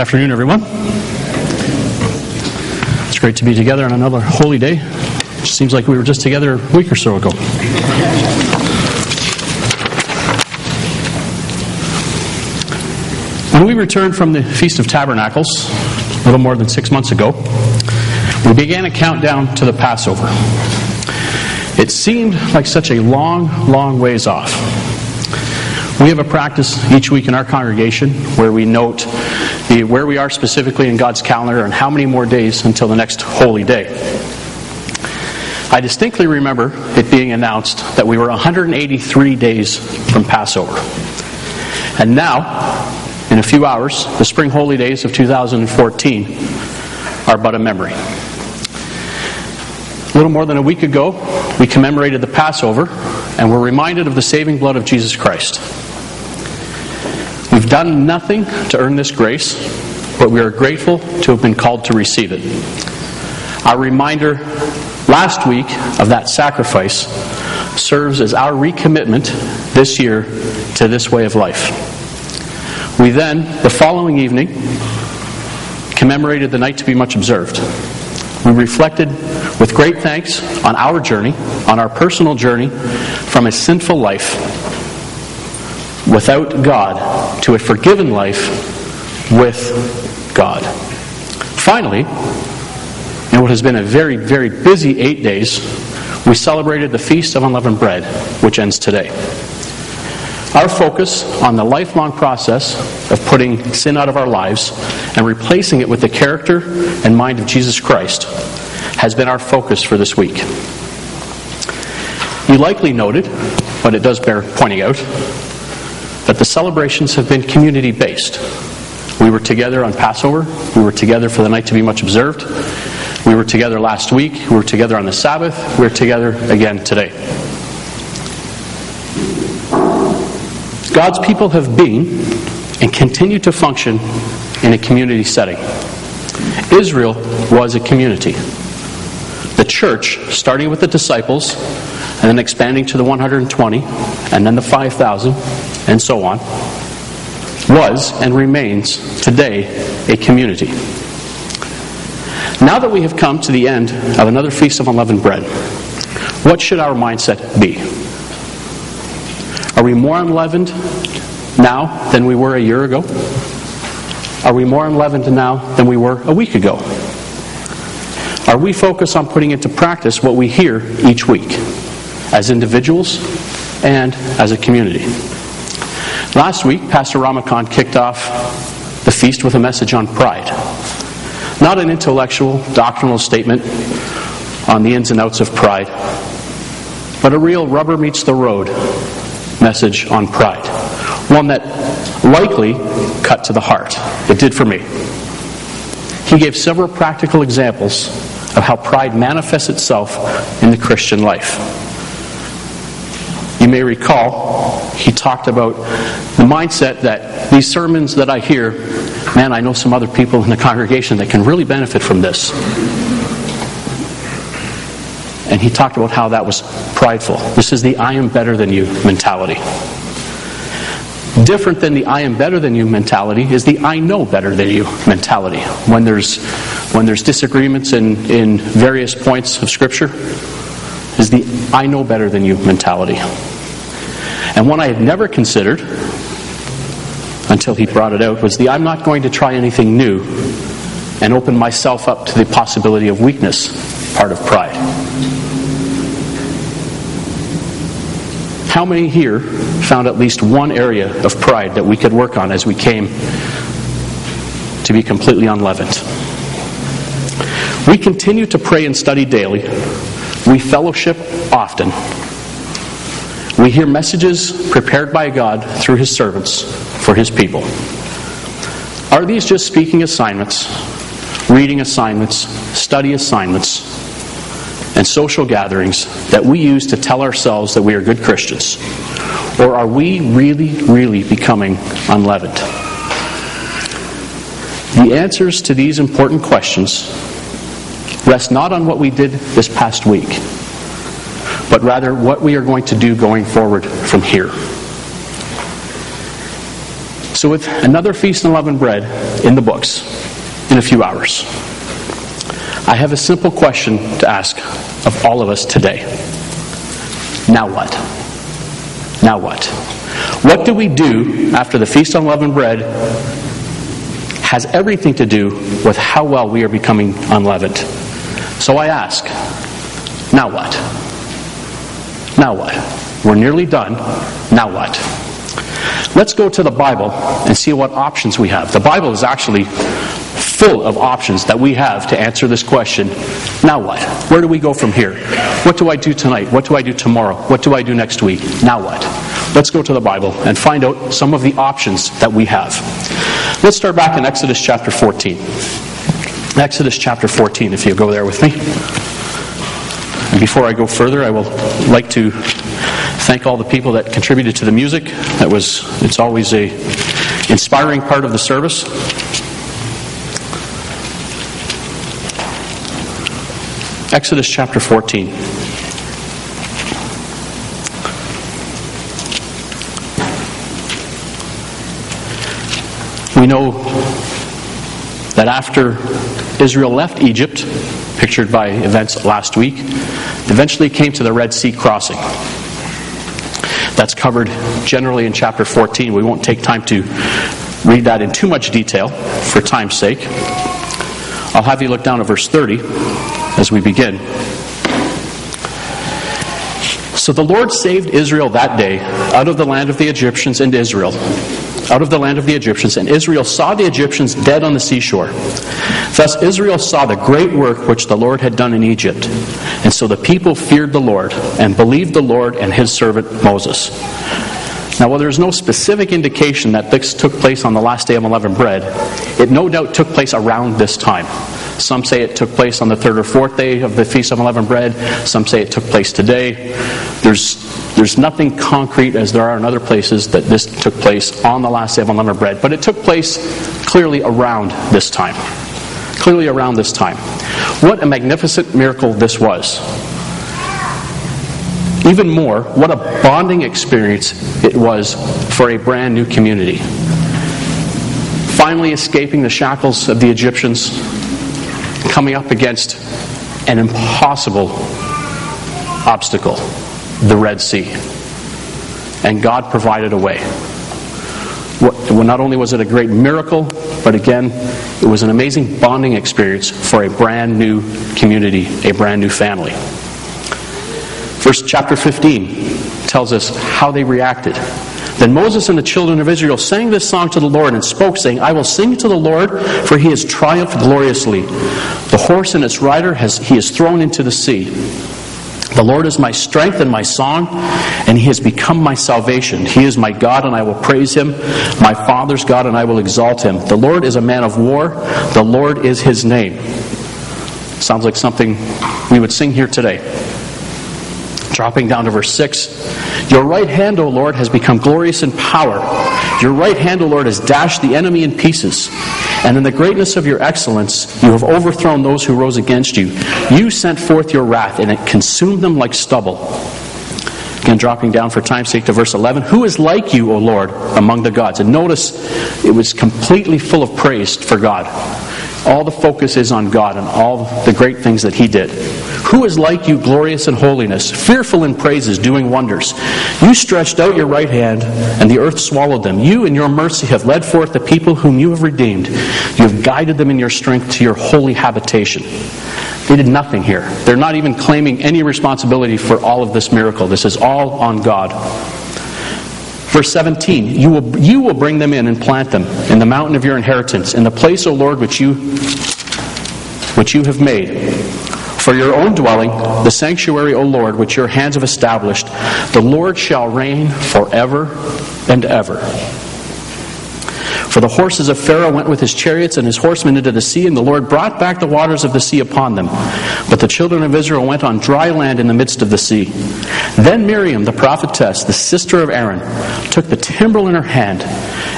afternoon, everyone. It's great to be together on another holy day. It seems like we were just together a week or so ago. When we returned from the Feast of Tabernacles, a little more than six months ago, we began a countdown to the Passover. It seemed like such a long, long ways off. We have a practice each week in our congregation where we note the, where we are specifically in God's calendar and how many more days until the next holy day. I distinctly remember it being announced that we were 183 days from Passover. And now, in a few hours, the spring holy days of 2014 are but a memory. A little more than a week ago, we commemorated the Passover and were reminded of the saving blood of Jesus Christ. Done nothing to earn this grace, but we are grateful to have been called to receive it. Our reminder last week of that sacrifice serves as our recommitment this year to this way of life. We then, the following evening, commemorated the night to be much observed. We reflected with great thanks on our journey, on our personal journey from a sinful life without God to a forgiven life with God. Finally, in what has been a very, very busy eight days, we celebrated the Feast of Unleavened Bread, which ends today. Our focus on the lifelong process of putting sin out of our lives and replacing it with the character and mind of Jesus Christ has been our focus for this week. You likely noted, but it does bear pointing out, that the celebrations have been community based. We were together on Passover, we were together for the night to be much observed, we were together last week, we were together on the Sabbath, we're together again today. God's people have been and continue to function in a community setting. Israel was a community. The church, starting with the disciples, and then expanding to the 120, and then the 5,000, and so on, was and remains today a community. Now that we have come to the end of another Feast of Unleavened Bread, what should our mindset be? Are we more unleavened now than we were a year ago? Are we more unleavened now than we were a week ago? Are we focused on putting into practice what we hear each week as individuals and as a community? Last week, Pastor Ramakan kicked off the feast with a message on pride. Not an intellectual, doctrinal statement on the ins and outs of pride, but a real rubber meets the road message on pride. One that likely cut to the heart. It did for me. He gave several practical examples of how pride manifests itself in the Christian life. You may recall he talked about the mindset that these sermons that I hear, man, I know some other people in the congregation that can really benefit from this. And he talked about how that was prideful. This is the I am better than you mentality. Different than the I am better than you mentality is the I know better than you mentality. When there's when there's disagreements in, in various points of Scripture, is the I know better than you mentality. And one I had never considered until he brought it out was the I'm not going to try anything new and open myself up to the possibility of weakness part of pride. How many here found at least one area of pride that we could work on as we came to be completely unleavened? We continue to pray and study daily. We fellowship often. We hear messages prepared by God through His servants for His people. Are these just speaking assignments, reading assignments, study assignments, and social gatherings that we use to tell ourselves that we are good Christians? Or are we really, really becoming unleavened? The answers to these important questions rest not on what we did this past week but rather what we are going to do going forward from here. So, with another Feast of Unleavened Bread in the books in a few hours, I have a simple question to ask of all of us today. Now what? Now what? What do we do after the Feast of Unleavened Bread has everything to do with how well we are becoming unleavened? So I ask, now what? Now what? We're nearly done. Now what? Let's go to the Bible and see what options we have. The Bible is actually full of options that we have to answer this question. Now what? Where do we go from here? What do I do tonight? What do I do tomorrow? What do I do next week? Now what? Let's go to the Bible and find out some of the options that we have. Let's start back in Exodus chapter 14. Exodus chapter 14, if you go there with me. And before I go further, I will like to thank all the people that contributed to the music. That was it's always a inspiring part of the service. Exodus chapter 14. We know that after Israel left Egypt, pictured by events last week, eventually came to the Red Sea crossing. That's covered generally in chapter 14. We won't take time to read that in too much detail for time's sake. I'll have you look down at verse 30 as we begin. So the Lord saved Israel that day out of the land of the Egyptians and Israel, out of the land of the Egyptians, and Israel saw the Egyptians dead on the seashore. Thus Israel saw the great work which the Lord had done in Egypt. And so the people feared the Lord and believed the Lord and his servant Moses. Now, while there's no specific indication that this took place on the last day of unleavened bread, it no doubt took place around this time. Some say it took place on the third or fourth day of the Feast of Unleavened Bread. Some say it took place today. There's, there's nothing concrete, as there are in other places, that this took place on the last day of Unleavened Bread. But it took place clearly around this time. Clearly around this time. What a magnificent miracle this was. Even more, what a bonding experience it was for a brand new community. Finally escaping the shackles of the Egyptians, coming up against an impossible obstacle the Red Sea. And God provided a way. Not only was it a great miracle, but again, it was an amazing bonding experience for a brand new community, a brand new family. Verse chapter 15 tells us how they reacted. Then Moses and the children of Israel sang this song to the Lord and spoke, saying, I will sing to the Lord, for he has triumphed gloriously. The horse and its rider has, he has thrown into the sea. The Lord is my strength and my song, and he has become my salvation. He is my God, and I will praise him, my Father's God, and I will exalt him. The Lord is a man of war, the Lord is his name. Sounds like something we would sing here today. Dropping down to verse 6 Your right hand, O Lord, has become glorious in power. Your right hand, O Lord, has dashed the enemy in pieces. And in the greatness of your excellence, you have overthrown those who rose against you. You sent forth your wrath, and it consumed them like stubble. Again, dropping down for time's sake to verse 11. Who is like you, O Lord, among the gods? And notice it was completely full of praise for God. All the focus is on God and all the great things that He did. Who is like you, glorious in holiness, fearful in praises, doing wonders? You stretched out your right hand, and the earth swallowed them. You, in your mercy, have led forth the people whom you have redeemed. You have guided them in your strength to your holy habitation. They did nothing here. They're not even claiming any responsibility for all of this miracle. This is all on God. Verse 17, you will, you will bring them in and plant them in the mountain of your inheritance, in the place, O Lord, which you, which you have made. For your own dwelling, the sanctuary, O Lord, which your hands have established, the Lord shall reign forever and ever. For the horses of Pharaoh went with his chariots and his horsemen into the sea, and the Lord brought back the waters of the sea upon them. But the children of Israel went on dry land in the midst of the sea. Then Miriam, the prophetess, the sister of Aaron, took the timbrel in her hand,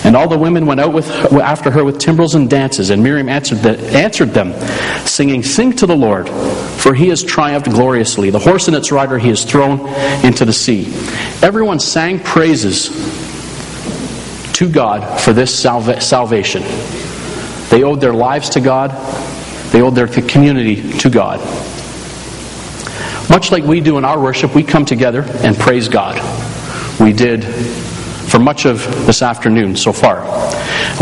and all the women went out with, after her with timbrels and dances. And Miriam answered, the, answered them, singing, Sing to the Lord, for he has triumphed gloriously. The horse and its rider he has thrown into the sea. Everyone sang praises to God for this salvation. They owed their lives to God, they owed their community to God. Much like we do in our worship, we come together and praise God. We did for much of this afternoon so far.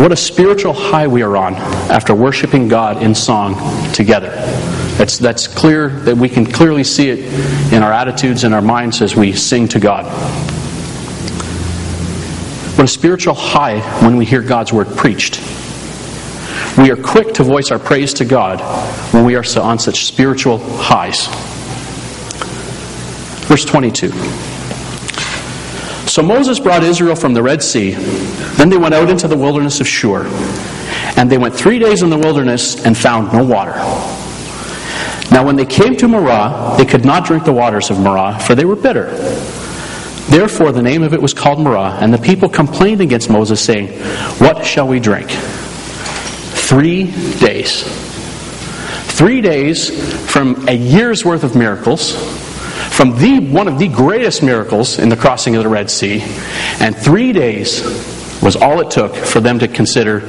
What a spiritual high we are on after worshiping God in song together. That's, that's clear that we can clearly see it in our attitudes and our minds as we sing to God. What a spiritual high when we hear God's word preached. We are quick to voice our praise to God when we are on such spiritual highs. Verse 22. So Moses brought Israel from the Red Sea. Then they went out into the wilderness of Shur. And they went three days in the wilderness and found no water. Now, when they came to Marah, they could not drink the waters of Marah, for they were bitter. Therefore, the name of it was called Marah, and the people complained against Moses, saying, What shall we drink? Three days. Three days from a year's worth of miracles from the, one of the greatest miracles in the crossing of the Red Sea. And three days was all it took for them to consider,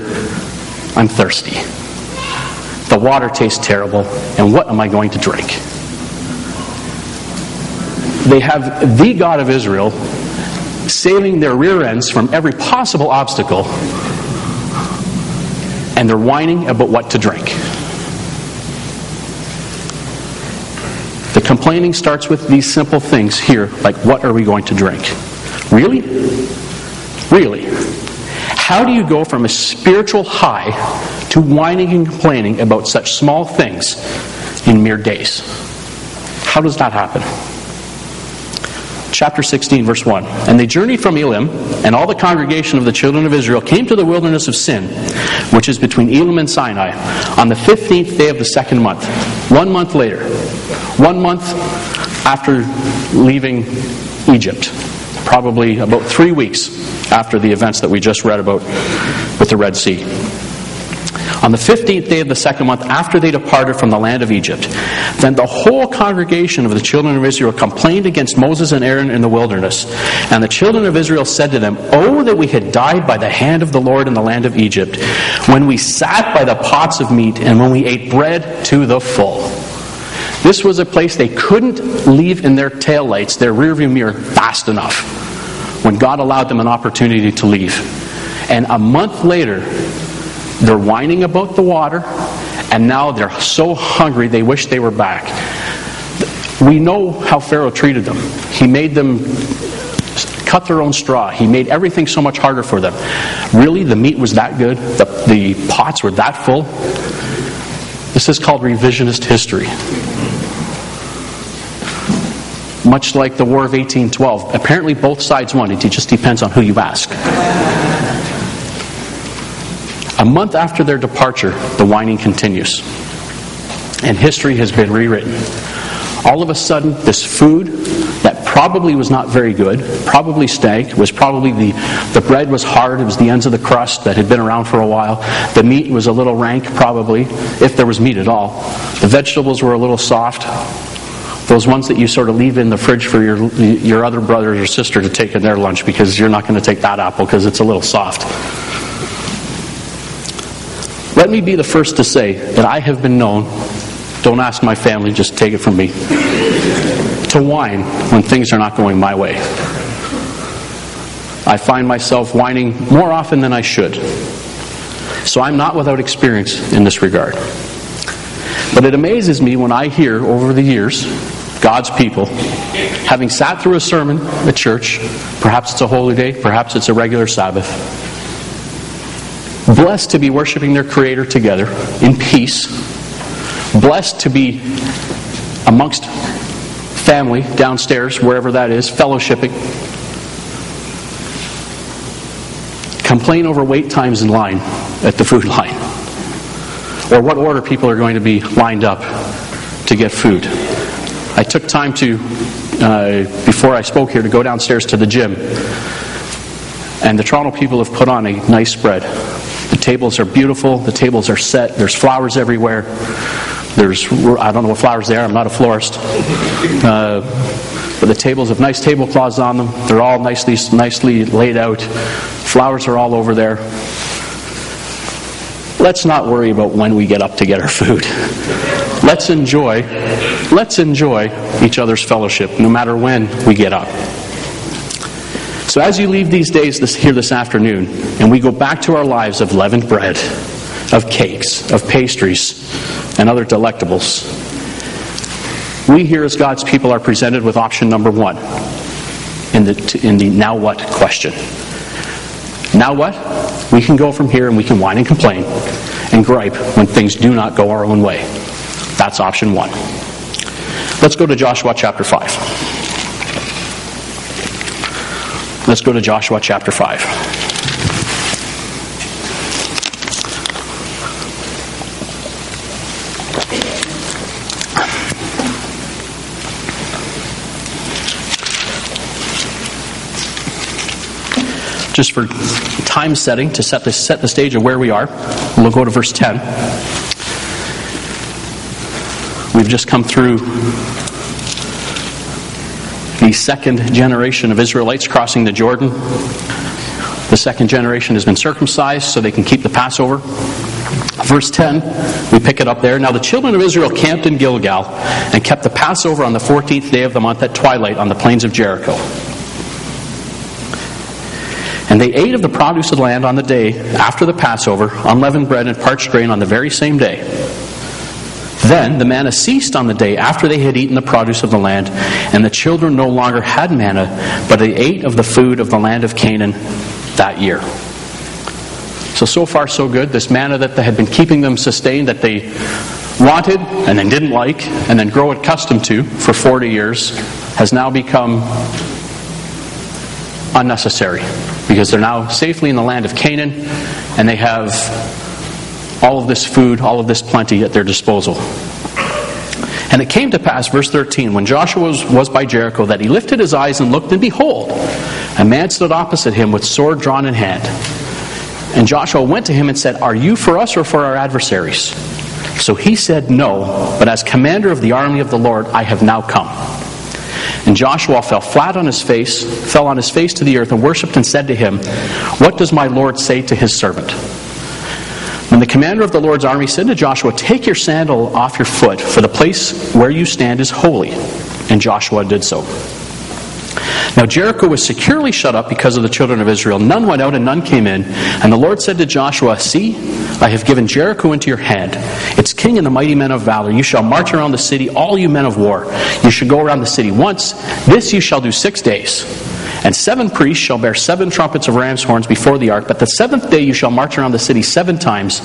I'm thirsty. The water tastes terrible, and what am I going to drink? They have the God of Israel saving their rear ends from every possible obstacle, and they're whining about what to drink. The complaining starts with these simple things here, like what are we going to drink? Really? Really? How do you go from a spiritual high to whining and complaining about such small things in mere days? How does that happen? Chapter 16, verse 1. And they journeyed from Elim, and all the congregation of the children of Israel came to the wilderness of Sin, which is between Elim and Sinai, on the 15th day of the second month, one month later. One month after leaving Egypt, probably about three weeks after the events that we just read about with the Red Sea. On the 15th day of the second month, after they departed from the land of Egypt, then the whole congregation of the children of Israel complained against Moses and Aaron in the wilderness. And the children of Israel said to them, Oh, that we had died by the hand of the Lord in the land of Egypt, when we sat by the pots of meat and when we ate bread to the full. This was a place they couldn't leave in their taillights, their rearview mirror, fast enough when God allowed them an opportunity to leave. And a month later, they're whining about the water, and now they're so hungry they wish they were back. We know how Pharaoh treated them. He made them cut their own straw. He made everything so much harder for them. Really, the meat was that good? The, the pots were that full? This is called revisionist history. Much like the War of 1812. Apparently, both sides won. It just depends on who you ask. A month after their departure, the whining continues. And history has been rewritten. All of a sudden, this food that probably was not very good, probably stank, was probably the, the bread was hard, it was the ends of the crust that had been around for a while. The meat was a little rank, probably, if there was meat at all. The vegetables were a little soft. Those ones that you sort of leave in the fridge for your, your other brother or sister to take in their lunch because you're not going to take that apple because it's a little soft. Let me be the first to say that I have been known, don't ask my family, just take it from me, to whine when things are not going my way. I find myself whining more often than I should. So I'm not without experience in this regard. But it amazes me when I hear over the years God's people, having sat through a sermon at church, perhaps it's a holy day, perhaps it's a regular Sabbath, Blessed to be worshiping their Creator together in peace. Blessed to be amongst family downstairs, wherever that is, fellowshipping. Complain over wait times in line at the food line. Or what order people are going to be lined up to get food. I took time to, uh, before I spoke here, to go downstairs to the gym. And the Toronto people have put on a nice spread tables are beautiful. The tables are set. There's flowers everywhere. There's, I don't know what flowers they are. I'm not a florist. Uh, but the tables have nice tablecloths on them. They're all nicely, nicely laid out. Flowers are all over there. Let's not worry about when we get up to get our food. Let's enjoy, let's enjoy each other's fellowship no matter when we get up. So as you leave these days this, here this afternoon, and we go back to our lives of leavened bread, of cakes, of pastries, and other delectables, we here as God's people are presented with option number one in the, in the now what question. Now what? We can go from here and we can whine and complain and gripe when things do not go our own way. That's option one. Let's go to Joshua chapter 5. Let's go to Joshua chapter 5. just for time setting to set the, set the stage of where we are. We'll go to verse 10. We've just come through the second generation of Israelites crossing the Jordan. The second generation has been circumcised so they can keep the Passover. Verse 10, we pick it up there. Now the children of Israel camped in Gilgal and kept the Passover on the 14th day of the month at twilight on the plains of Jericho. And they ate of the produce of the land on the day after the Passover, unleavened bread and parched grain on the very same day. Then the manna ceased on the day after they had eaten the produce of the land, and the children no longer had manna, but they ate of the food of the land of Canaan that year. So, so far, so good. This manna that they had been keeping them sustained, that they wanted and then didn't like, and then grow accustomed to for 40 years, has now become unnecessary because they're now safely in the land of Canaan and they have all of this food, all of this plenty at their disposal. And it came to pass, verse 13, when Joshua was, was, by Jericho, that he lifted his eyes and looked, and behold, a man stood opposite him with sword drawn in hand. And Joshua went to him and said, Are you for us or for our adversaries? So he said, No, but as commander of the army of the Lord, I have now come. And Joshua fell flat on his face, fell on his face to the earth, and worshipped and said to him, What does my Lord say to his servant? When the commander of the Lord's army said to Joshua, Take your sandal off your foot, for the place where you stand is holy. And Joshua did so. Now Jericho was securely shut up because of the children of Israel. None went out and none came in. And the Lord said to Joshua, See, I have given Jericho into your hand, its king and the mighty men of valor. You shall march around the city, all you men of war. You shall go around the city once. This you shall do six days. And seven priests shall bear seven trumpets of ram's horns before the ark. But the seventh day you shall march around the city seven times,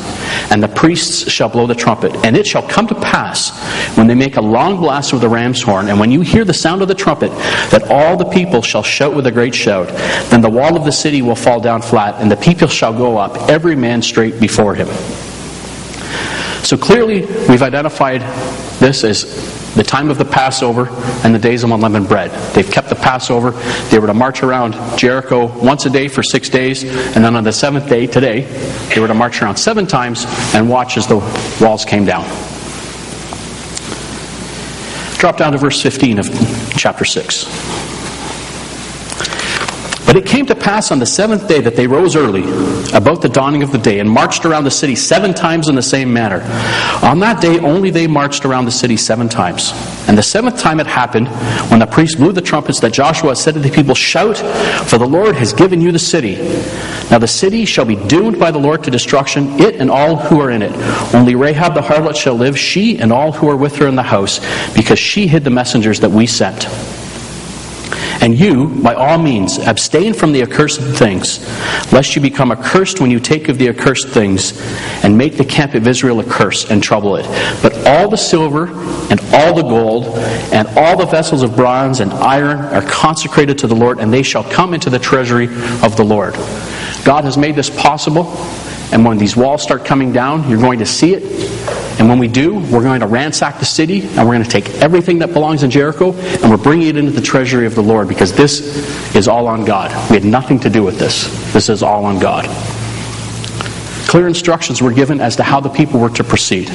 and the priests shall blow the trumpet. And it shall come to pass, when they make a long blast with the ram's horn, and when you hear the sound of the trumpet, that all the people shall shout with a great shout. Then the wall of the city will fall down flat, and the people shall go up, every man straight before him. So clearly, we've identified this as the time of the Passover and the days of unleavened bread. They've kept the Passover. They were to march around Jericho once a day for six days, and then on the seventh day, today, they were to march around seven times and watch as the walls came down. Drop down to verse 15 of chapter 6. But it came to pass on the seventh day that they rose early, about the dawning of the day, and marched around the city seven times in the same manner. On that day only they marched around the city seven times. And the seventh time it happened, when the priest blew the trumpets, that Joshua said to the people, Shout, for the Lord has given you the city. Now the city shall be doomed by the Lord to destruction, it and all who are in it. Only Rahab the harlot shall live, she and all who are with her in the house, because she hid the messengers that we sent. And you, by all means, abstain from the accursed things, lest you become accursed when you take of the accursed things, and make the camp of Israel a curse and trouble it. But all the silver, and all the gold, and all the vessels of bronze and iron are consecrated to the Lord, and they shall come into the treasury of the Lord. God has made this possible, and when these walls start coming down, you're going to see it and when we do, we're going to ransack the city and we're going to take everything that belongs in Jericho and we're bringing it into the treasury of the Lord because this is all on God. We had nothing to do with this. This is all on God. Clear instructions were given as to how the people were to proceed.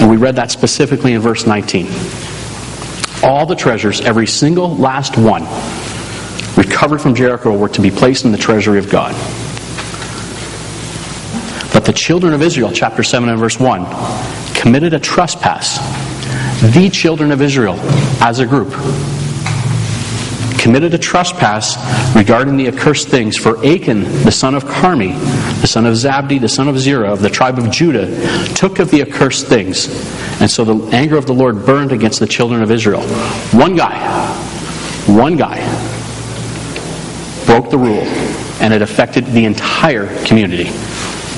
And we read that specifically in verse 19. All the treasures, every single last one, recovered from Jericho were to be placed in the treasury of God. The children of Israel, chapter 7 and verse 1, committed a trespass. The children of Israel, as a group, committed a trespass regarding the accursed things, for Achan, the son of Carmi, the son of Zabdi, the son of Zerah, of the tribe of Judah, took of the accursed things. And so the anger of the Lord burned against the children of Israel. One guy, one guy, broke the rule, and it affected the entire community.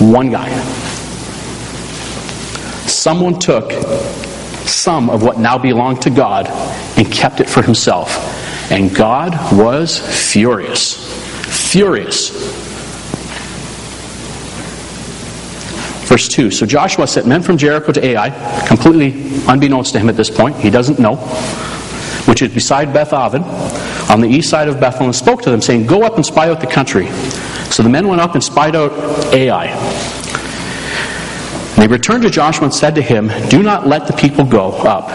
One guy. Someone took some of what now belonged to God and kept it for himself. And God was furious. Furious. Verse 2 So Joshua sent men from Jericho to Ai, completely unbeknownst to him at this point. He doesn't know, which is beside Beth Aven, on the east side of Bethel, and spoke to them, saying, Go up and spy out the country. So the men went up and spied out Ai. And they returned to Joshua and said to him, Do not let the people go up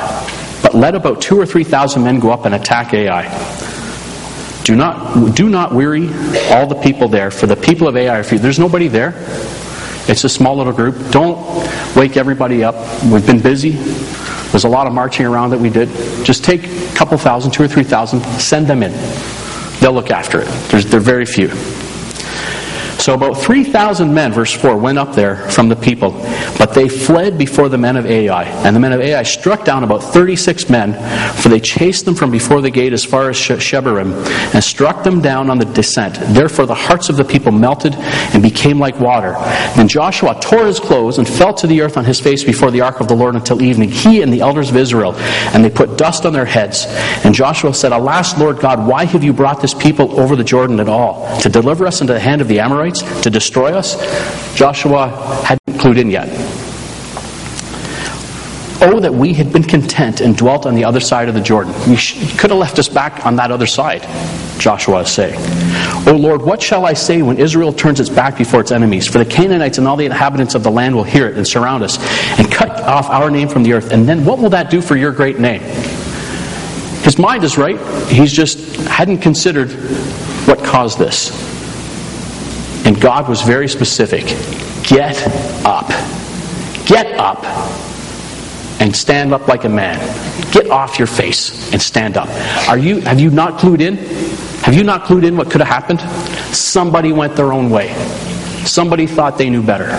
but let about two or three thousand men go up and attack Ai. Do not, do not weary all the people there, for the people of Ai are few. There's nobody there. It's a small little group. Don't wake everybody up. We've been busy. There's a lot of marching around that we did. Just take a couple thousand, two or three thousand, send them in. They'll look after it. There's, they're very few. So about 3,000 men, verse 4, went up there from the people, but they fled before the men of Ai. And the men of Ai struck down about 36 men, for they chased them from before the gate as far as Shebarim, and struck them down on the descent. Therefore the hearts of the people melted and became like water. Then Joshua tore his clothes and fell to the earth on his face before the ark of the Lord until evening, he and the elders of Israel, and they put dust on their heads. And Joshua said, Alas, Lord God, why have you brought this people over the Jordan at all? To deliver us into the hand of the Amorites? To destroy us, Joshua hadn't clued in yet. Oh, that we had been content and dwelt on the other side of the Jordan. You, sh- could have left us back on that other side, Joshua is saying. Oh Lord, what shall I say when Israel turns its back before its enemies? For the Canaanites and all the inhabitants of the land will hear it and surround us and cut off our name from the earth. And then what will that do for your great name? His mind is right. He's just hadn't considered what caused this. And God was very specific get up. Get up and stand up like a man. Get off your face and stand up. Are you, have you not clued in? Have you not clued in what could have happened? Somebody went their own way. Somebody thought they knew better.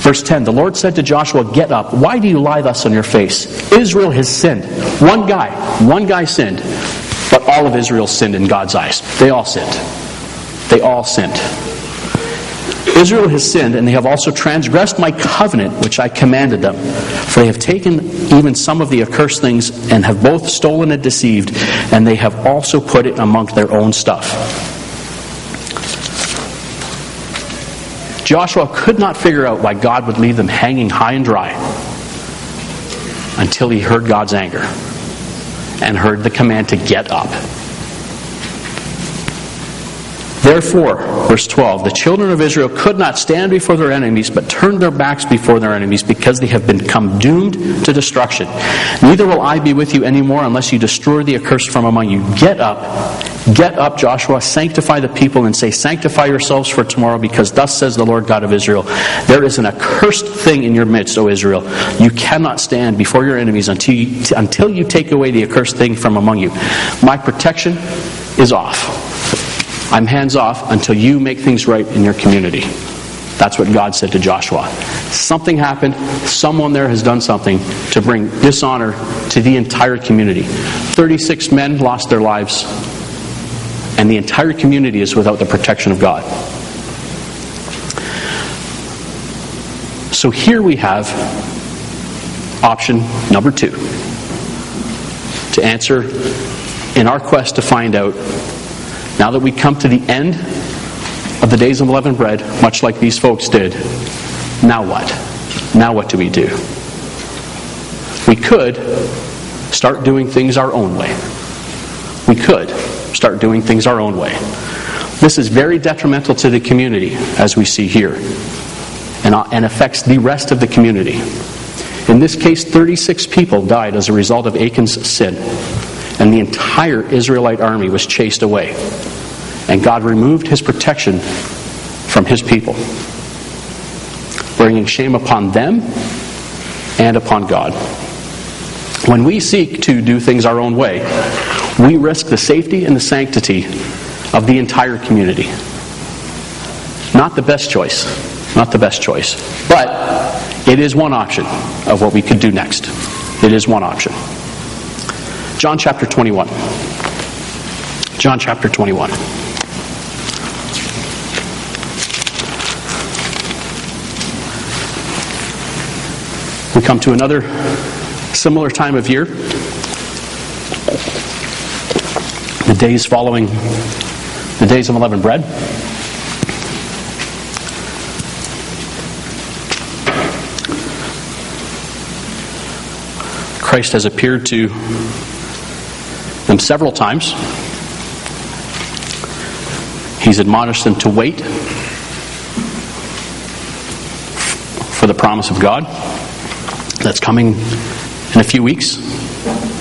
Verse 10 The Lord said to Joshua, Get up. Why do you lie thus on your face? Israel has sinned. One guy, one guy sinned, but all of Israel sinned in God's eyes. They all sinned. They all sinned. Israel has sinned, and they have also transgressed my covenant which I commanded them. For they have taken even some of the accursed things, and have both stolen and deceived, and they have also put it among their own stuff. Joshua could not figure out why God would leave them hanging high and dry until he heard God's anger and heard the command to get up. Therefore, verse 12, the children of Israel could not stand before their enemies, but turned their backs before their enemies, because they have become doomed to destruction. Neither will I be with you anymore unless you destroy the accursed from among you. Get up, get up, Joshua, sanctify the people, and say, Sanctify yourselves for tomorrow, because thus says the Lord God of Israel, There is an accursed thing in your midst, O Israel. You cannot stand before your enemies until you, until you take away the accursed thing from among you. My protection is off. I'm hands off until you make things right in your community. That's what God said to Joshua. Something happened. Someone there has done something to bring dishonor to the entire community. 36 men lost their lives, and the entire community is without the protection of God. So here we have option number two to answer in our quest to find out now that we come to the end of the days of unleavened bread, much like these folks did, now what? Now what do we do? We could start doing things our own way. We could start doing things our own way. This is very detrimental to the community, as we see here, and, uh, and affects the rest of the community. In this case, 36 people died as a result of Achan's sin, and the entire Israelite army was chased away. And God removed his protection from his people, bringing shame upon them and upon God. When we seek to do things our own way, we risk the safety and the sanctity of the entire community. Not the best choice. Not the best choice. But it is one option of what we could do next. It is one option. John chapter 21. John chapter 21. We come to another similar time of year. The days following the days of unleavened bread. Christ has appeared to several times. He's admonished them to wait for the promise of God that's coming in a few weeks,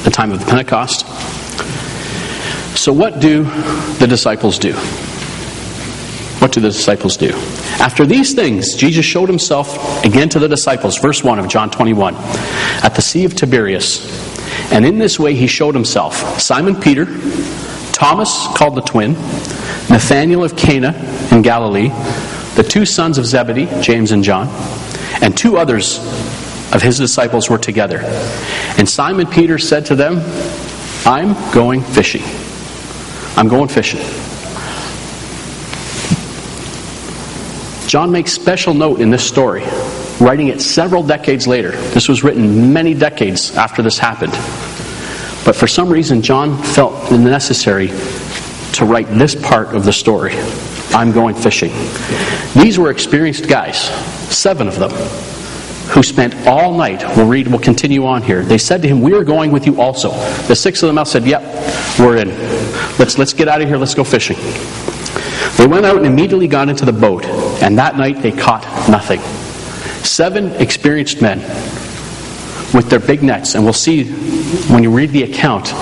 the time of the Pentecost. So, what do the disciples do? What do the disciples do? After these things, Jesus showed himself again to the disciples, verse 1 of John 21, at the Sea of Tiberias. And in this way he showed himself Simon Peter, Thomas called the twin, Nathanael of Cana in Galilee, the two sons of Zebedee, James and John, and two others of his disciples were together. And Simon Peter said to them, I'm going fishing. I'm going fishing. John makes special note in this story, writing it several decades later. This was written many decades after this happened. But for some reason, John felt necessary to write this part of the story. I'm going fishing. These were experienced guys, seven of them, who spent all night. We'll read, we'll continue on here. They said to him, We are going with you also. The six of them else said, Yep, we're in. Let's, let's get out of here, let's go fishing. They went out and immediately got into the boat, and that night they caught nothing. Seven experienced men with their big nets, and we'll see when you read the account,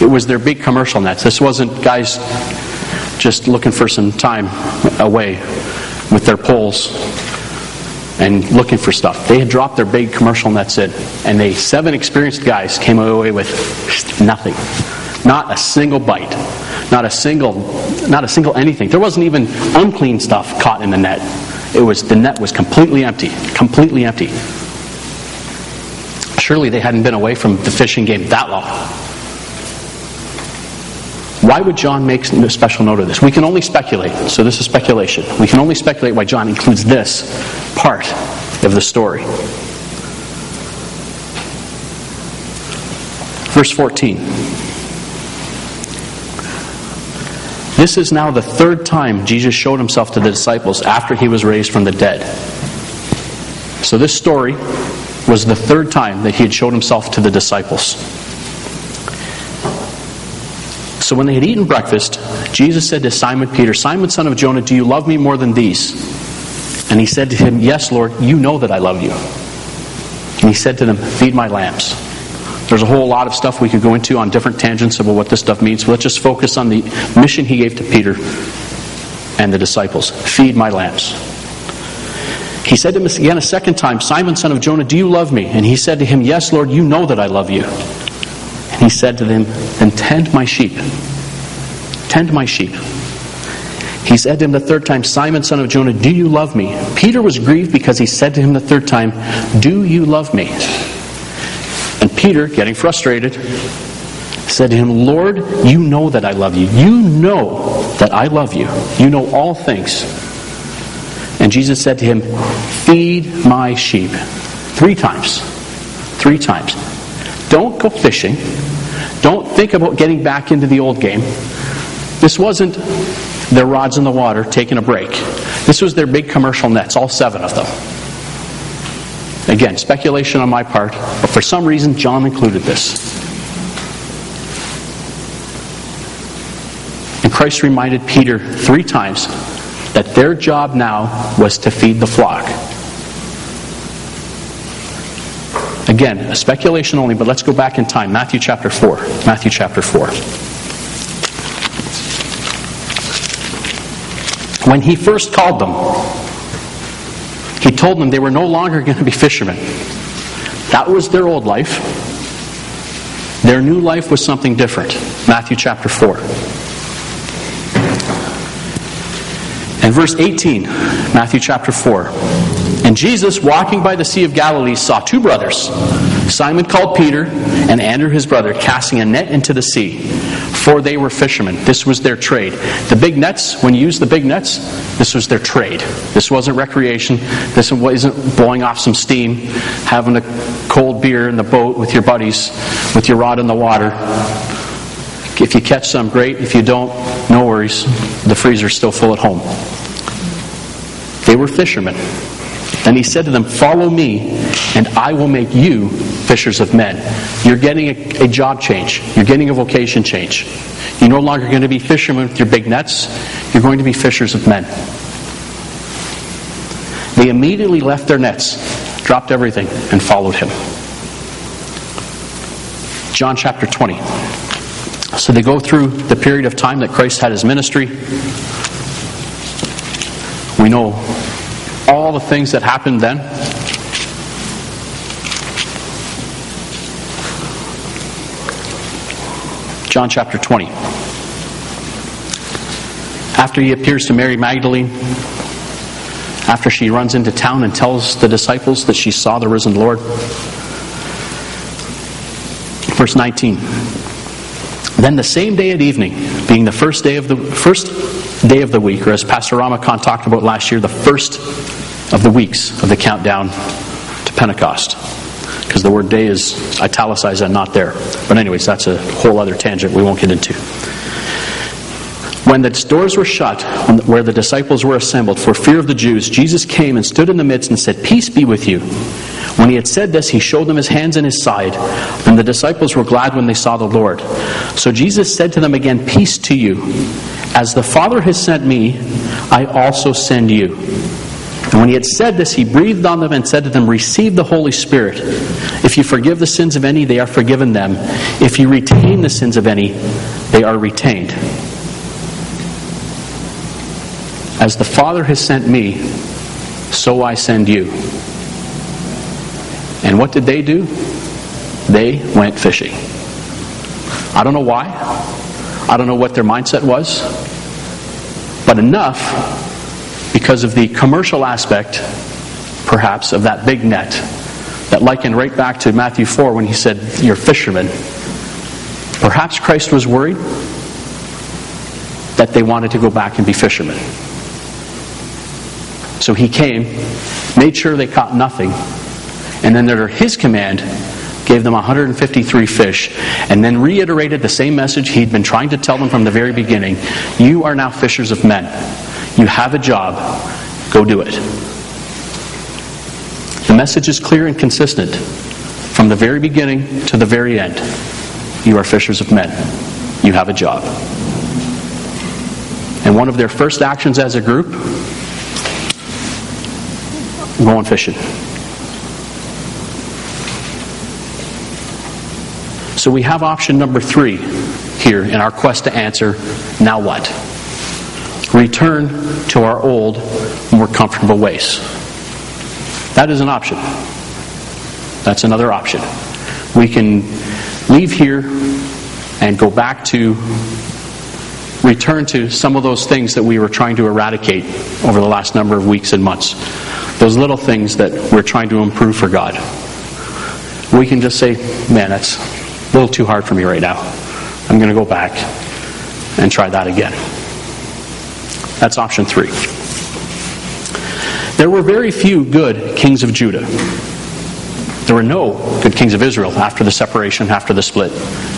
it was their big commercial nets. This wasn't guys just looking for some time away with their poles and looking for stuff. They had dropped their big commercial nets in, and they seven experienced guys came away with nothing, not a single bite, not a single, not a single anything. There wasn't even unclean stuff caught in the net. It was the net was completely empty, completely empty. Surely they hadn't been away from the fishing game that long. Why would John make a special note of this? We can only speculate, so this is speculation. We can only speculate why John includes this part of the story. Verse 14. This is now the third time Jesus showed himself to the disciples after he was raised from the dead. So, this story was the third time that he had showed himself to the disciples. So when they had eaten breakfast, Jesus said to Simon Peter, Simon, son of Jonah, do you love me more than these? And he said to him, Yes, Lord, you know that I love you. And he said to them, Feed my lambs. There's a whole lot of stuff we could go into on different tangents about what this stuff means. But let's just focus on the mission he gave to Peter and the disciples Feed my lambs. He said to him again a second time, Simon, son of Jonah, do you love me? And he said to him, Yes, Lord, you know that I love you. And he said to them, Then tend my sheep. Tend my sheep. He said to him the third time, Simon, son of Jonah, do you love me? Peter was grieved because he said to him the third time, Do you love me? And Peter, getting frustrated, said to him, Lord, you know that I love you. You know that I love you. You know all things. And Jesus said to him, Feed my sheep. Three times. Three times. Don't go fishing. Don't think about getting back into the old game. This wasn't their rods in the water taking a break. This was their big commercial nets, all seven of them. Again, speculation on my part, but for some reason, John included this. And Christ reminded Peter three times that their job now was to feed the flock. Again, a speculation only, but let's go back in time. Matthew chapter 4. Matthew chapter 4. When he first called them, he told them they were no longer going to be fishermen. That was their old life. Their new life was something different. Matthew chapter 4. And verse 18, Matthew chapter 4. And Jesus, walking by the Sea of Galilee, saw two brothers, Simon called Peter, and Andrew his brother, casting a net into the sea, for they were fishermen. This was their trade. The big nets, when you use the big nets, this was their trade. This wasn't recreation. This wasn't blowing off some steam, having a cold beer in the boat with your buddies, with your rod in the water. If you catch some, great. If you don't, no worries. The freezer's still full at home. They were fishermen. And he said to them, Follow me, and I will make you fishers of men. You're getting a, a, job change. You're getting a vocation change. You're no longer going to be fishermen with your big nets. You're going to be fishers of men. They immediately left their nets, dropped everything, and followed him. John chapter 20. So they go through the period of time that Christ had his ministry. We know all the things that happened then? John chapter 20. After he appears to Mary Magdalene, after she runs into town and tells the disciples that she saw the risen Lord. Verse 19. Then the same day at evening, being the first day of the first day of the week, or as Pastor Ramakant talked about last year, the first of the weeks of the countdown to Pentecost. Because the word day is italicized and not there. But, anyways, that's a whole other tangent we won't get into. When the doors were shut, where the disciples were assembled for fear of the Jews, Jesus came and stood in the midst and said, Peace be with you. When he had said this, he showed them his hands and his side. Then the disciples were glad when they saw the Lord. So Jesus said to them again, Peace to you. As the Father has sent me, I also send you. And when he had said this, he breathed on them and said to them, Receive the Holy Spirit. If you forgive the sins of any, they are forgiven them. If you retain the sins of any, they are retained. As the Father has sent me, so I send you. And what did they do? They went fishing. I don't know why. I don't know what their mindset was. But enough because of the commercial aspect, perhaps, of that big net that likened right back to Matthew 4 when he said, You're fishermen. Perhaps Christ was worried that they wanted to go back and be fishermen. So he came, made sure they caught nothing, and then under his command, gave them 153 fish, and then reiterated the same message he'd been trying to tell them from the very beginning You are now fishers of men. You have a job. Go do it. The message is clear and consistent from the very beginning to the very end. You are fishers of men. You have a job. And one of their first actions as a group going fishing. So we have option number three here in our quest to answer now what? Return to our old, more comfortable ways. That is an option. That's another option. We can leave here and go back to return to some of those things that we were trying to eradicate over the last number of weeks and months. Those little things that we're trying to improve for God. We can just say, man, that's a little too hard for me right now. I'm going to go back and try that again. That's option three. There were very few good kings of Judah. There were no good kings of Israel after the separation, after the split.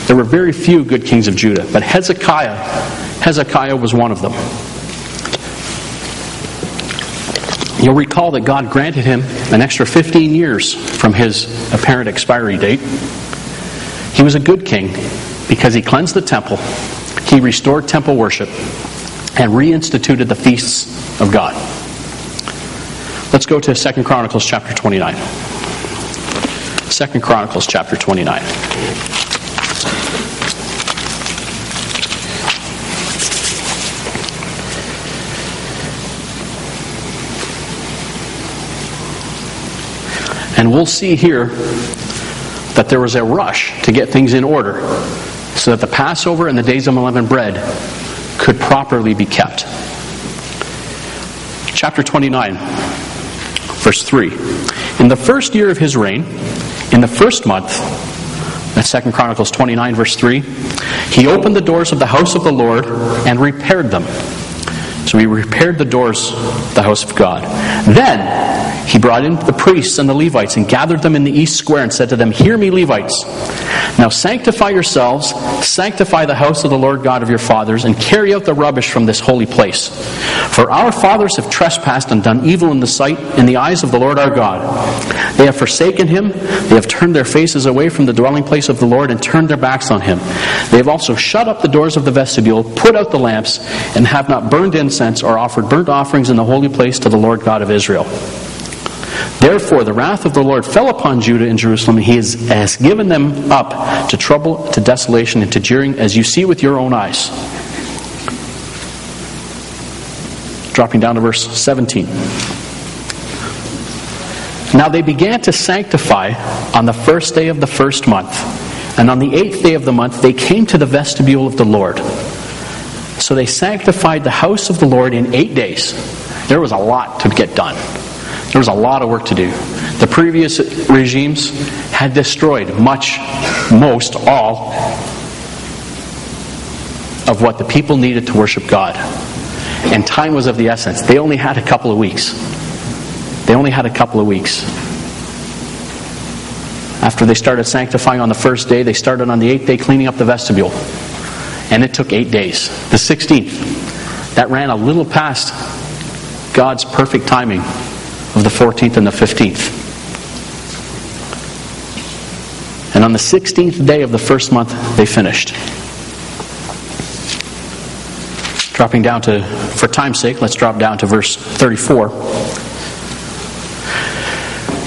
There were very few good kings of Judah, but Hezekiah, Hezekiah was one of them. You'll recall that God granted him an extra 15 years from his apparent expiry date. He was a good king because he cleansed the temple, he restored temple worship, and reinstituted the feasts of God. Let's go to 2 Chronicles chapter 29. Second Chronicles chapter 29. And we'll see here that there was a rush to get things in order so that the Passover and the days of unleavened bread could properly be kept. Chapter 29, verse 3. In the first year of his reign, in the first month, that's 2 Chronicles 29, verse 3, he opened the doors of the house of the Lord and repaired them. So he repaired the doors of the house of God. Then he brought in the priests and the Levites and gathered them in the east square and said to them, Hear me, Levites. Now sanctify yourselves, sanctify the house of the Lord God of your fathers, and carry out the rubbish from this holy place. For our fathers have trespassed and done evil in the sight, in the eyes of the Lord our God. They have forsaken him, they have turned their faces away from the dwelling place of the Lord and turned their backs on him. They have also shut up the doors of the vestibule, put out the lamps, and have not burned incense or offered burnt offerings in the holy place to the Lord God of Israel. Therefore, the wrath of the Lord fell upon Judah and Jerusalem, and he has, has given them up to trouble, to desolation, and to jeering, as you see with your own eyes. Dropping down to verse 17. Now they began to sanctify on the first day of the first month, and on the eighth day of the month they came to the vestibule of the Lord. So they sanctified the house of the Lord in eight days. There was a lot to get done. There was a lot of work to do. The previous regimes had destroyed much, most, all of what the people needed to worship God. And time was of the essence. They only had a couple of weeks. They only had a couple of weeks. After they started sanctifying on the first day, they started on the eighth day cleaning up the vestibule. And it took eight days. The 16th. That ran a little past God's perfect timing of the 14th and the 15th. And on the 16th day of the first month, they finished. Dropping down to, for time's sake, let's drop down to verse 34.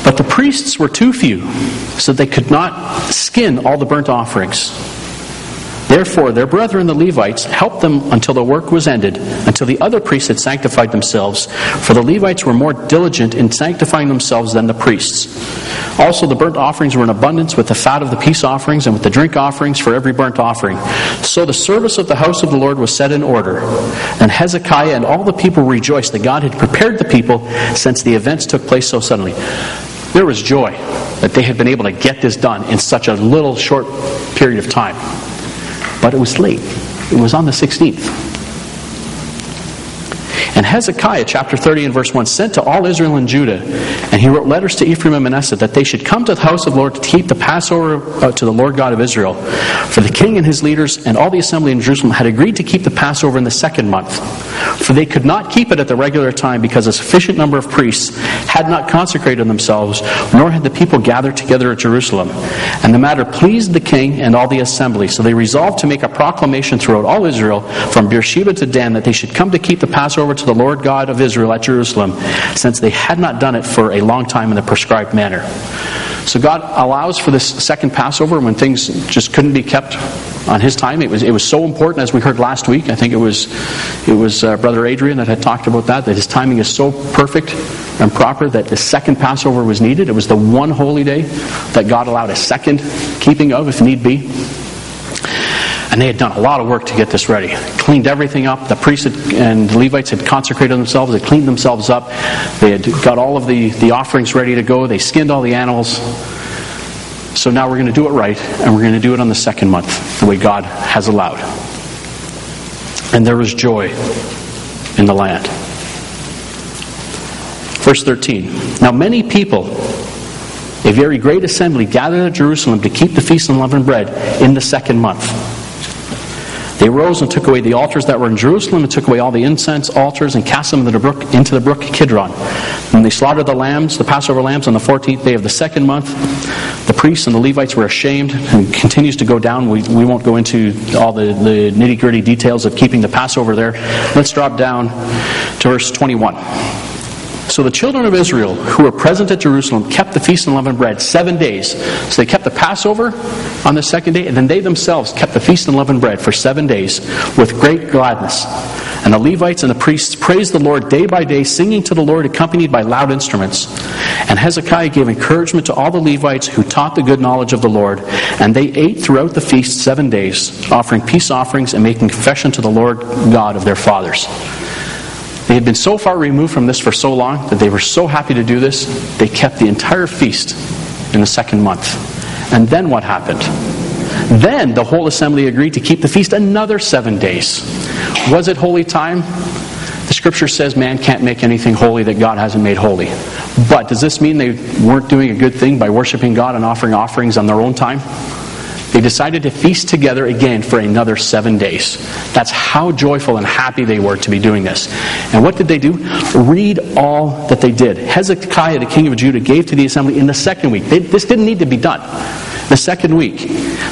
But the priests were too few, so they could not skin all the burnt offerings. Therefore, their brethren the Levites helped them until the work was ended, until the other priests had sanctified themselves, for the Levites were more diligent in sanctifying themselves than the priests. Also, the burnt offerings were in abundance with the fat of the peace offerings and with the drink offerings for every burnt offering. So the service of the house of the Lord was set in order. And Hezekiah and all the people rejoiced that God had prepared the people since the events took place so suddenly. There was joy that they had been able to get this done in such a little short period of time. But it was late. It was on the 16th. And Hezekiah, chapter 30 and verse 1, sent to all Israel and Judah, and he wrote letters to Ephraim and Manasseh that they should come to the house of the Lord to keep the Passover uh, to the Lord God of Israel. For the king and his leaders and all the assembly in Jerusalem had agreed to keep the Passover in the second month. For they could not keep it at the regular time because a sufficient number of priests had not consecrated themselves, nor had the people gathered together at Jerusalem. And the matter pleased the king and all the assembly. So they resolved to make a proclamation throughout all Israel, from Beersheba to Dan, that they should come to keep the Passover to the Lord God of Israel at Jerusalem, since they had not done it for a long time in the prescribed manner. So God allows for this second Passover when things just couldn't be kept on His time. It was it was so important, as we heard last week. I think it was it was uh, Brother Adrian that had talked about that. That His timing is so perfect and proper that the second Passover was needed. It was the one holy day that God allowed a second keeping of, if need be. And they had done a lot of work to get this ready. Cleaned everything up. The priests and the Levites had consecrated themselves. They cleaned themselves up. They had got all of the, the offerings ready to go. They skinned all the animals. So now we're going to do it right, and we're going to do it on the second month, the way God has allowed. And there was joy in the land. Verse 13. Now many people, a very great assembly, gathered at Jerusalem to keep the feast of unleavened bread in the second month. They rose and took away the altars that were in Jerusalem and took away all the incense altars and cast them into the brook, into the brook Kidron. And they slaughtered the lambs, the Passover lambs, on the 14th day of the second month. The priests and the Levites were ashamed and continues to go down. We, we won't go into all the, the nitty gritty details of keeping the Passover there. Let's drop down to verse 21. So the children of Israel who were present at Jerusalem kept the feast of unleavened bread seven days. So they kept the Passover on the second day, and then they themselves kept the feast of unleavened bread for seven days with great gladness. And the Levites and the priests praised the Lord day by day, singing to the Lord, accompanied by loud instruments. And Hezekiah gave encouragement to all the Levites who taught the good knowledge of the Lord. And they ate throughout the feast seven days, offering peace offerings and making confession to the Lord God of their fathers. They had been so far removed from this for so long that they were so happy to do this, they kept the entire feast in the second month. And then what happened? Then the whole assembly agreed to keep the feast another seven days. Was it holy time? The scripture says man can't make anything holy that God hasn't made holy. But does this mean they weren't doing a good thing by worshiping God and offering offerings on their own time? They decided to feast together again for another seven days. That's how joyful and happy they were to be doing this. And what did they do? Read all that they did. Hezekiah, the king of Judah, gave to the assembly in the second week. They, this didn't need to be done. The second week,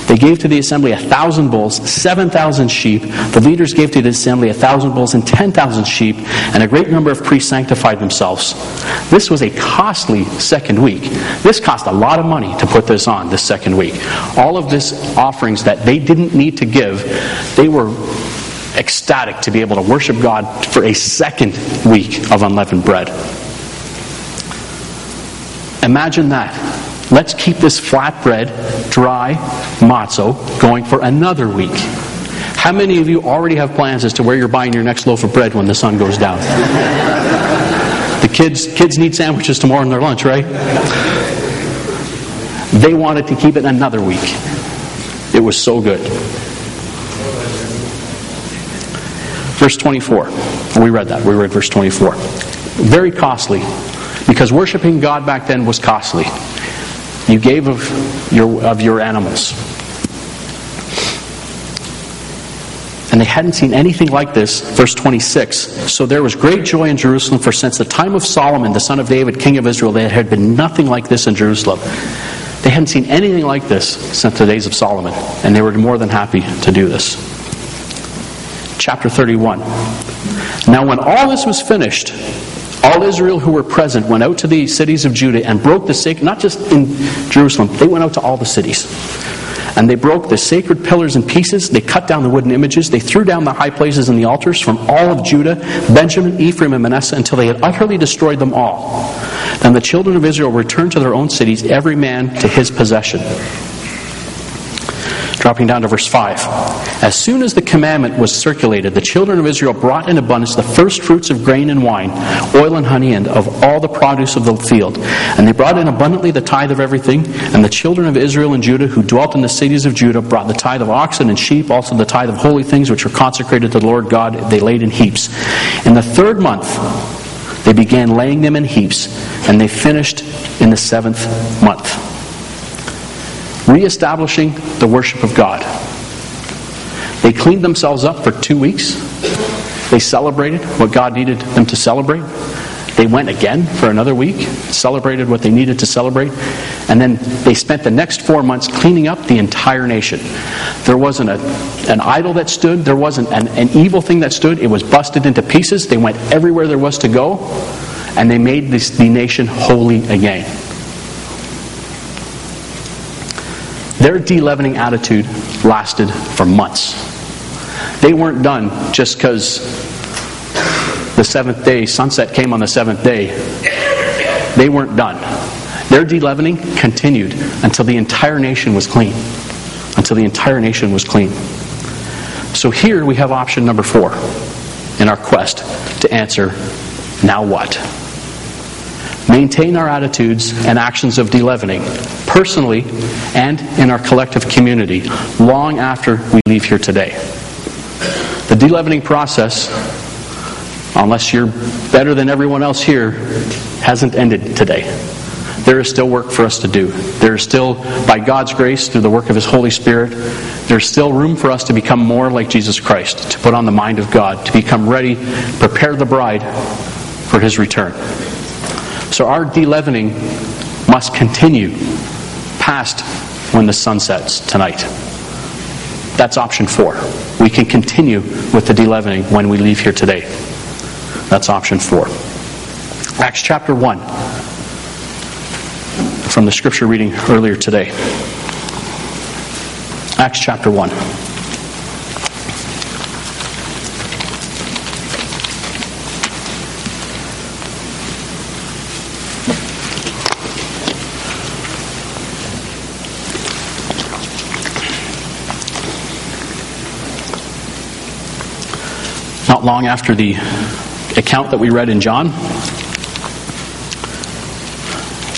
they gave to the assembly a thousand bulls, seven thousand sheep. The leaders gave to the assembly a thousand bulls and ten thousand sheep, and a great number of priests sanctified themselves. This was a costly second week. This cost a lot of money to put this on this second week. All of this offerings that they didn't need to give, they were ecstatic to be able to worship God for a second week of unleavened bread. Imagine that. Let's keep this flatbread, dry matzo going for another week. How many of you already have plans as to where you're buying your next loaf of bread when the sun goes down? the kids kids need sandwiches tomorrow in their lunch, right? They wanted to keep it another week. It was so good. Verse 24. We read that. We read verse 24. Very costly because worshiping God back then was costly. You gave of your, of your animals. And they hadn't seen anything like this, verse 26. So there was great joy in Jerusalem, for since the time of Solomon, the son of David, king of Israel, there had been nothing like this in Jerusalem. They hadn't seen anything like this since the days of Solomon, and they were more than happy to do this. Chapter 31. Now, when all this was finished, all Israel who were present went out to the cities of Judah and broke the sacred, not just in Jerusalem, they went out to all the cities. And they broke the sacred pillars in pieces. They cut down the wooden images. They threw down the high places and the altars from all of Judah, Benjamin, Ephraim, and Manasseh until they had utterly destroyed them all. Then the children of Israel returned to their own cities, every man to his possession. Dropping down to verse 5. As soon as the commandment was circulated, the children of Israel brought in abundance the first fruits of grain and wine, oil and honey, and of all the produce of the field. And they brought in abundantly the tithe of everything. And the children of Israel and Judah, who dwelt in the cities of Judah, brought the tithe of oxen and sheep, also the tithe of holy things which were consecrated to the Lord God. They laid in heaps. In the third month, they began laying them in heaps, and they finished in the seventh month reestablishing the worship of God. They cleaned themselves up for two weeks. They celebrated what God needed them to celebrate. They went again for another week, celebrated what they needed to celebrate, and then they spent the next four months cleaning up the entire nation. There wasn't a, an idol that stood, there wasn't an, an evil thing that stood. It was busted into pieces. They went everywhere there was to go, and they made this, the nation holy again. Their de-leavening attitude lasted for months. They weren't done just because the seventh day, sunset came on the seventh day. They weren't done. Their de-leavening continued until the entire nation was clean. Until the entire nation was clean. So here we have option number four in our quest to answer now what? Maintain our attitudes and actions of de-leavening, personally and in our collective community, long after we leave here today. The de-leavening process, unless you're better than everyone else here, hasn't ended today. There is still work for us to do. There is still, by God's grace, through the work of His Holy Spirit, there's still room for us to become more like Jesus Christ, to put on the mind of God, to become ready, prepare the bride for His return. So our de-leavening must continue past when the sun sets tonight. That's option four. We can continue with the de-leavening when we leave here today. That's option four. Acts chapter 1, from the scripture reading earlier today. Acts chapter 1. Not long after the account that we read in John,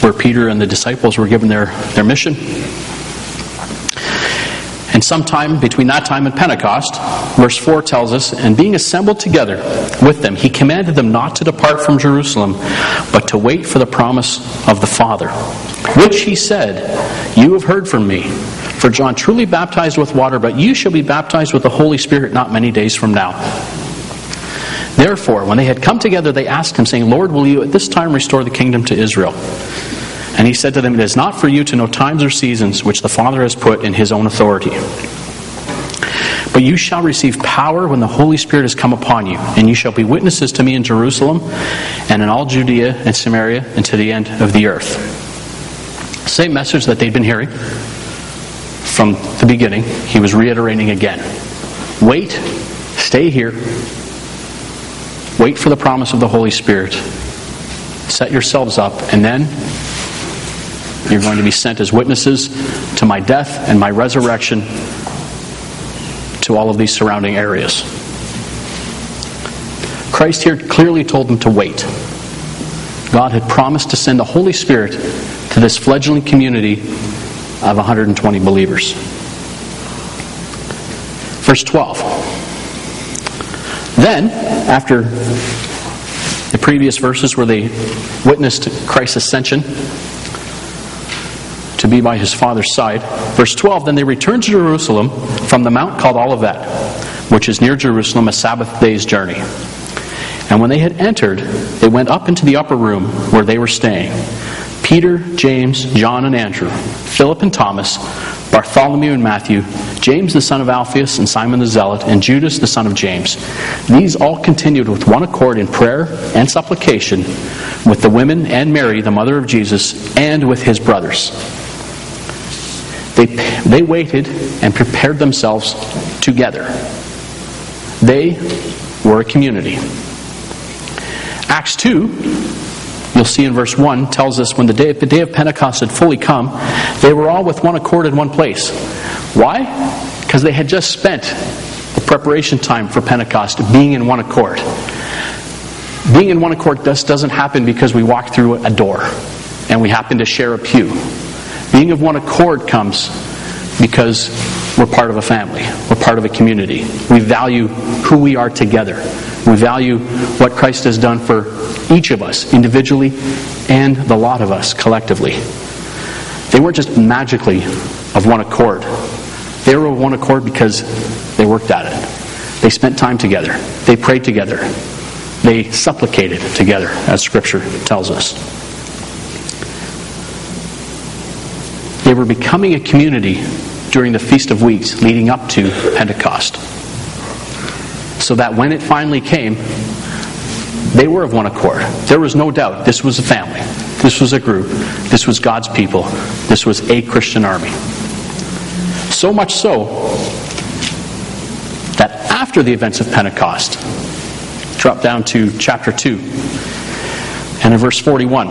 where Peter and the disciples were given their, their mission. And sometime between that time and Pentecost, verse 4 tells us, and being assembled together with them, he commanded them not to depart from Jerusalem, but to wait for the promise of the Father, which he said, You have heard from me. For John truly baptized with water, but you shall be baptized with the Holy Spirit not many days from now. Therefore, when they had come together, they asked him, saying, Lord, will you at this time restore the kingdom to Israel? And he said to them, It is not for you to know times or seasons which the Father has put in his own authority. But you shall receive power when the Holy Spirit has come upon you, and you shall be witnesses to me in Jerusalem and in all Judea and Samaria and to the end of the earth. Same message that they'd been hearing from the beginning, he was reiterating again. Wait, stay here, wait for the promise of the Holy Spirit, set yourselves up, and then you're going to be sent as witnesses to my death and my resurrection to all of these surrounding areas. Christ here clearly told them to wait. God had promised to send the Holy Spirit to this fledgling community of 120 believers. Verse 12. Then, after the previous verses where they witnessed Christ's ascension to be by his Father's side, verse 12, then they returned to Jerusalem from the mount called Olivet, which is near Jerusalem, a Sabbath day's journey. And when they had entered, they went up into the upper room where they were staying. Peter, James, John, and Andrew, Philip and Thomas, Bartholomew and Matthew, James the son of Alphaeus, and Simon the Zealot, and Judas the son of James. These all continued with one accord in prayer and supplication with the women and Mary, the mother of Jesus, and with his brothers. They, they waited and prepared themselves together. They were a community. Acts 2, you'll see in verse 1, tells us when the day, the day of Pentecost had fully come, they were all with one accord in one place. Why? Because they had just spent the preparation time for Pentecost being in one accord. Being in one accord just doesn't happen because we walk through a door and we happen to share a pew. Being of one accord comes because we're part of a family, we're part of a community. We value who we are together. We value what Christ has done for each of us individually and the lot of us collectively. They weren't just magically of one accord. They were of one accord because they worked at it. They spent time together. They prayed together. They supplicated together, as Scripture tells us. They were becoming a community during the Feast of Weeks leading up to Pentecost so that when it finally came, they were of one accord. There was no doubt this was a family, this was a group, this was God's people, this was a Christian army. So much so that after the events of Pentecost, drop down to chapter 2 and in verse 41.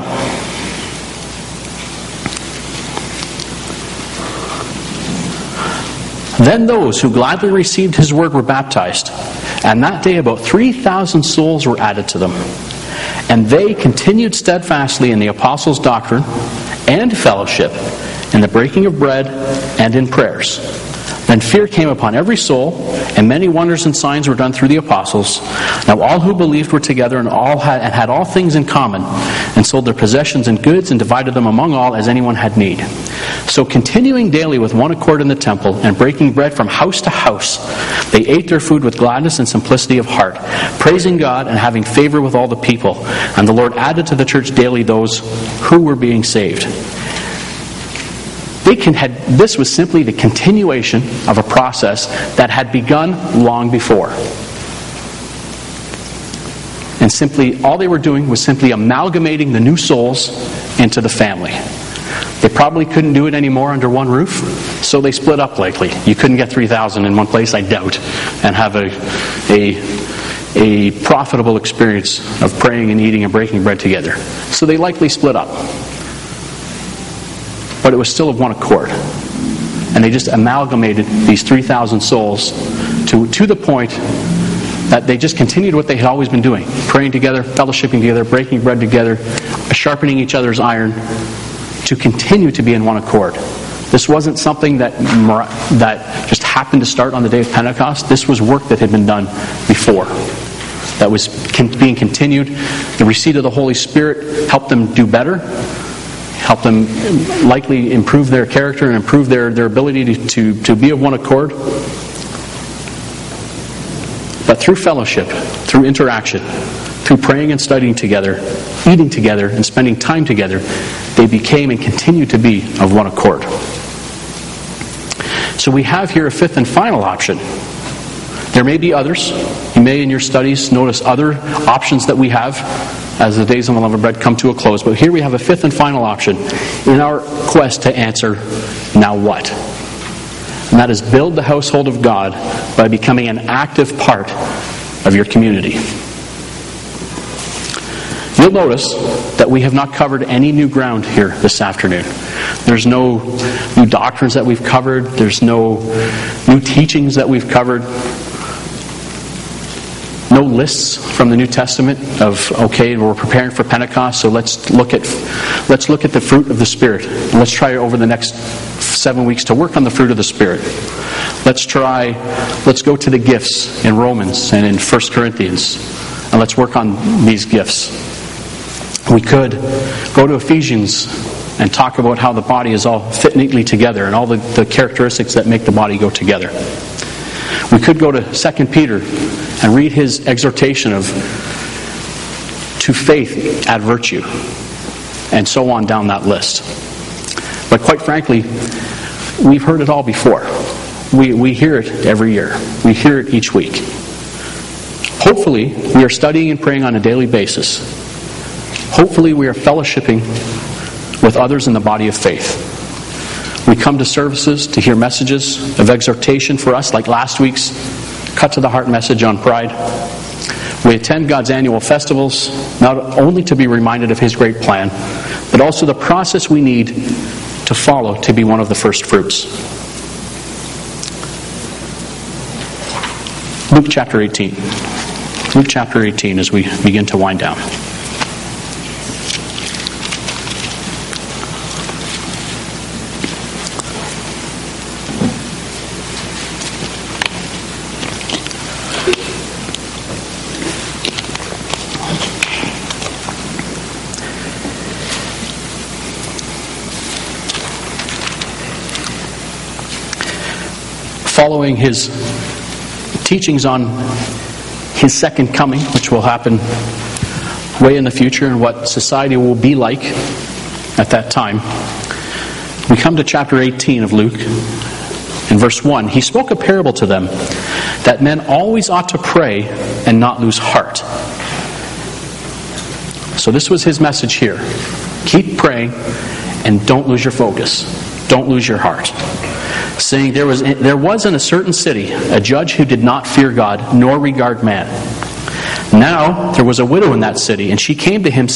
Then those who gladly received his word were baptized. And that day about 3,000 souls were added to them. And they continued steadfastly in the apostles' doctrine and fellowship, in the breaking of bread, and in prayers. Then fear came upon every soul, and many wonders and signs were done through the apostles. Now all who believed were together and all had, and had all things in common, and sold their possessions and goods, and divided them among all as anyone had need. So continuing daily with one accord in the temple, and breaking bread from house to house, they ate their food with gladness and simplicity of heart, praising God and having favor with all the people. And the Lord added to the church daily those who were being saved. They can had, this was simply the continuation of a process that had begun long before. and simply, all they were doing was simply amalgamating the new souls into the family. They probably couldn't do it anymore under one roof, so they split up likely. You couldn't get 3,000 in one place, I doubt, and have a, a, a profitable experience of praying and eating and breaking bread together. So they likely split up. But it was still of one accord. And they just amalgamated these 3,000 souls to, to the point that they just continued what they had always been doing praying together, fellowshipping together, breaking bread together, sharpening each other's iron, to continue to be in one accord. This wasn't something that, that just happened to start on the day of Pentecost. This was work that had been done before, that was being continued. The receipt of the Holy Spirit helped them do better, helped them likely improve their character and improve their, their ability to, to, to be of one accord. But through fellowship, through interaction, through praying and studying together, eating together, and spending time together, they became and continue to be of one accord. So we have here a fifth and final option. There may be others. You may, in your studies, notice other options that we have as the days of unleavened bread come to a close. But here we have a fifth and final option in our quest to answer now what? And that is build the household of God by becoming an active part of your community. You'll notice that we have not covered any new ground here this afternoon. There's no new doctrines that we've covered, there's no new teachings that we've covered. Lists from the New Testament of okay, we're preparing for Pentecost, so let's look at let's look at the fruit of the Spirit. Let's try over the next seven weeks to work on the fruit of the Spirit. Let's try, let's go to the gifts in Romans and in 1 Corinthians, and let's work on these gifts. We could go to Ephesians and talk about how the body is all fit neatly together and all the, the characteristics that make the body go together. We could go to 2 Peter and read his exhortation of to faith add virtue, and so on down that list. But quite frankly, we've heard it all before. We, we hear it every year, we hear it each week. Hopefully, we are studying and praying on a daily basis Hopefully, we are fellowshipping with others in the body of faith. We come to services to hear messages of exhortation for us, like last week's Cut to the Heart message on pride. We attend God's annual festivals, not only to be reminded of His great plan, but also the process we need to follow to be one of the first fruits. Luke chapter 18. Luke chapter 18 as we begin to wind down. following his teachings on his second coming, which will happen way in the future and what society will be like at that time. We come to chapter 18 of Luke. In verse 1, he spoke a parable to them that men always ought to pray and not lose heart. So, this was his message here. Keep praying and don't lose your focus. Don't lose your heart saying there was, there was in a certain city a judge who did not fear God nor regard man. Now there was a widow in that city, and she came to him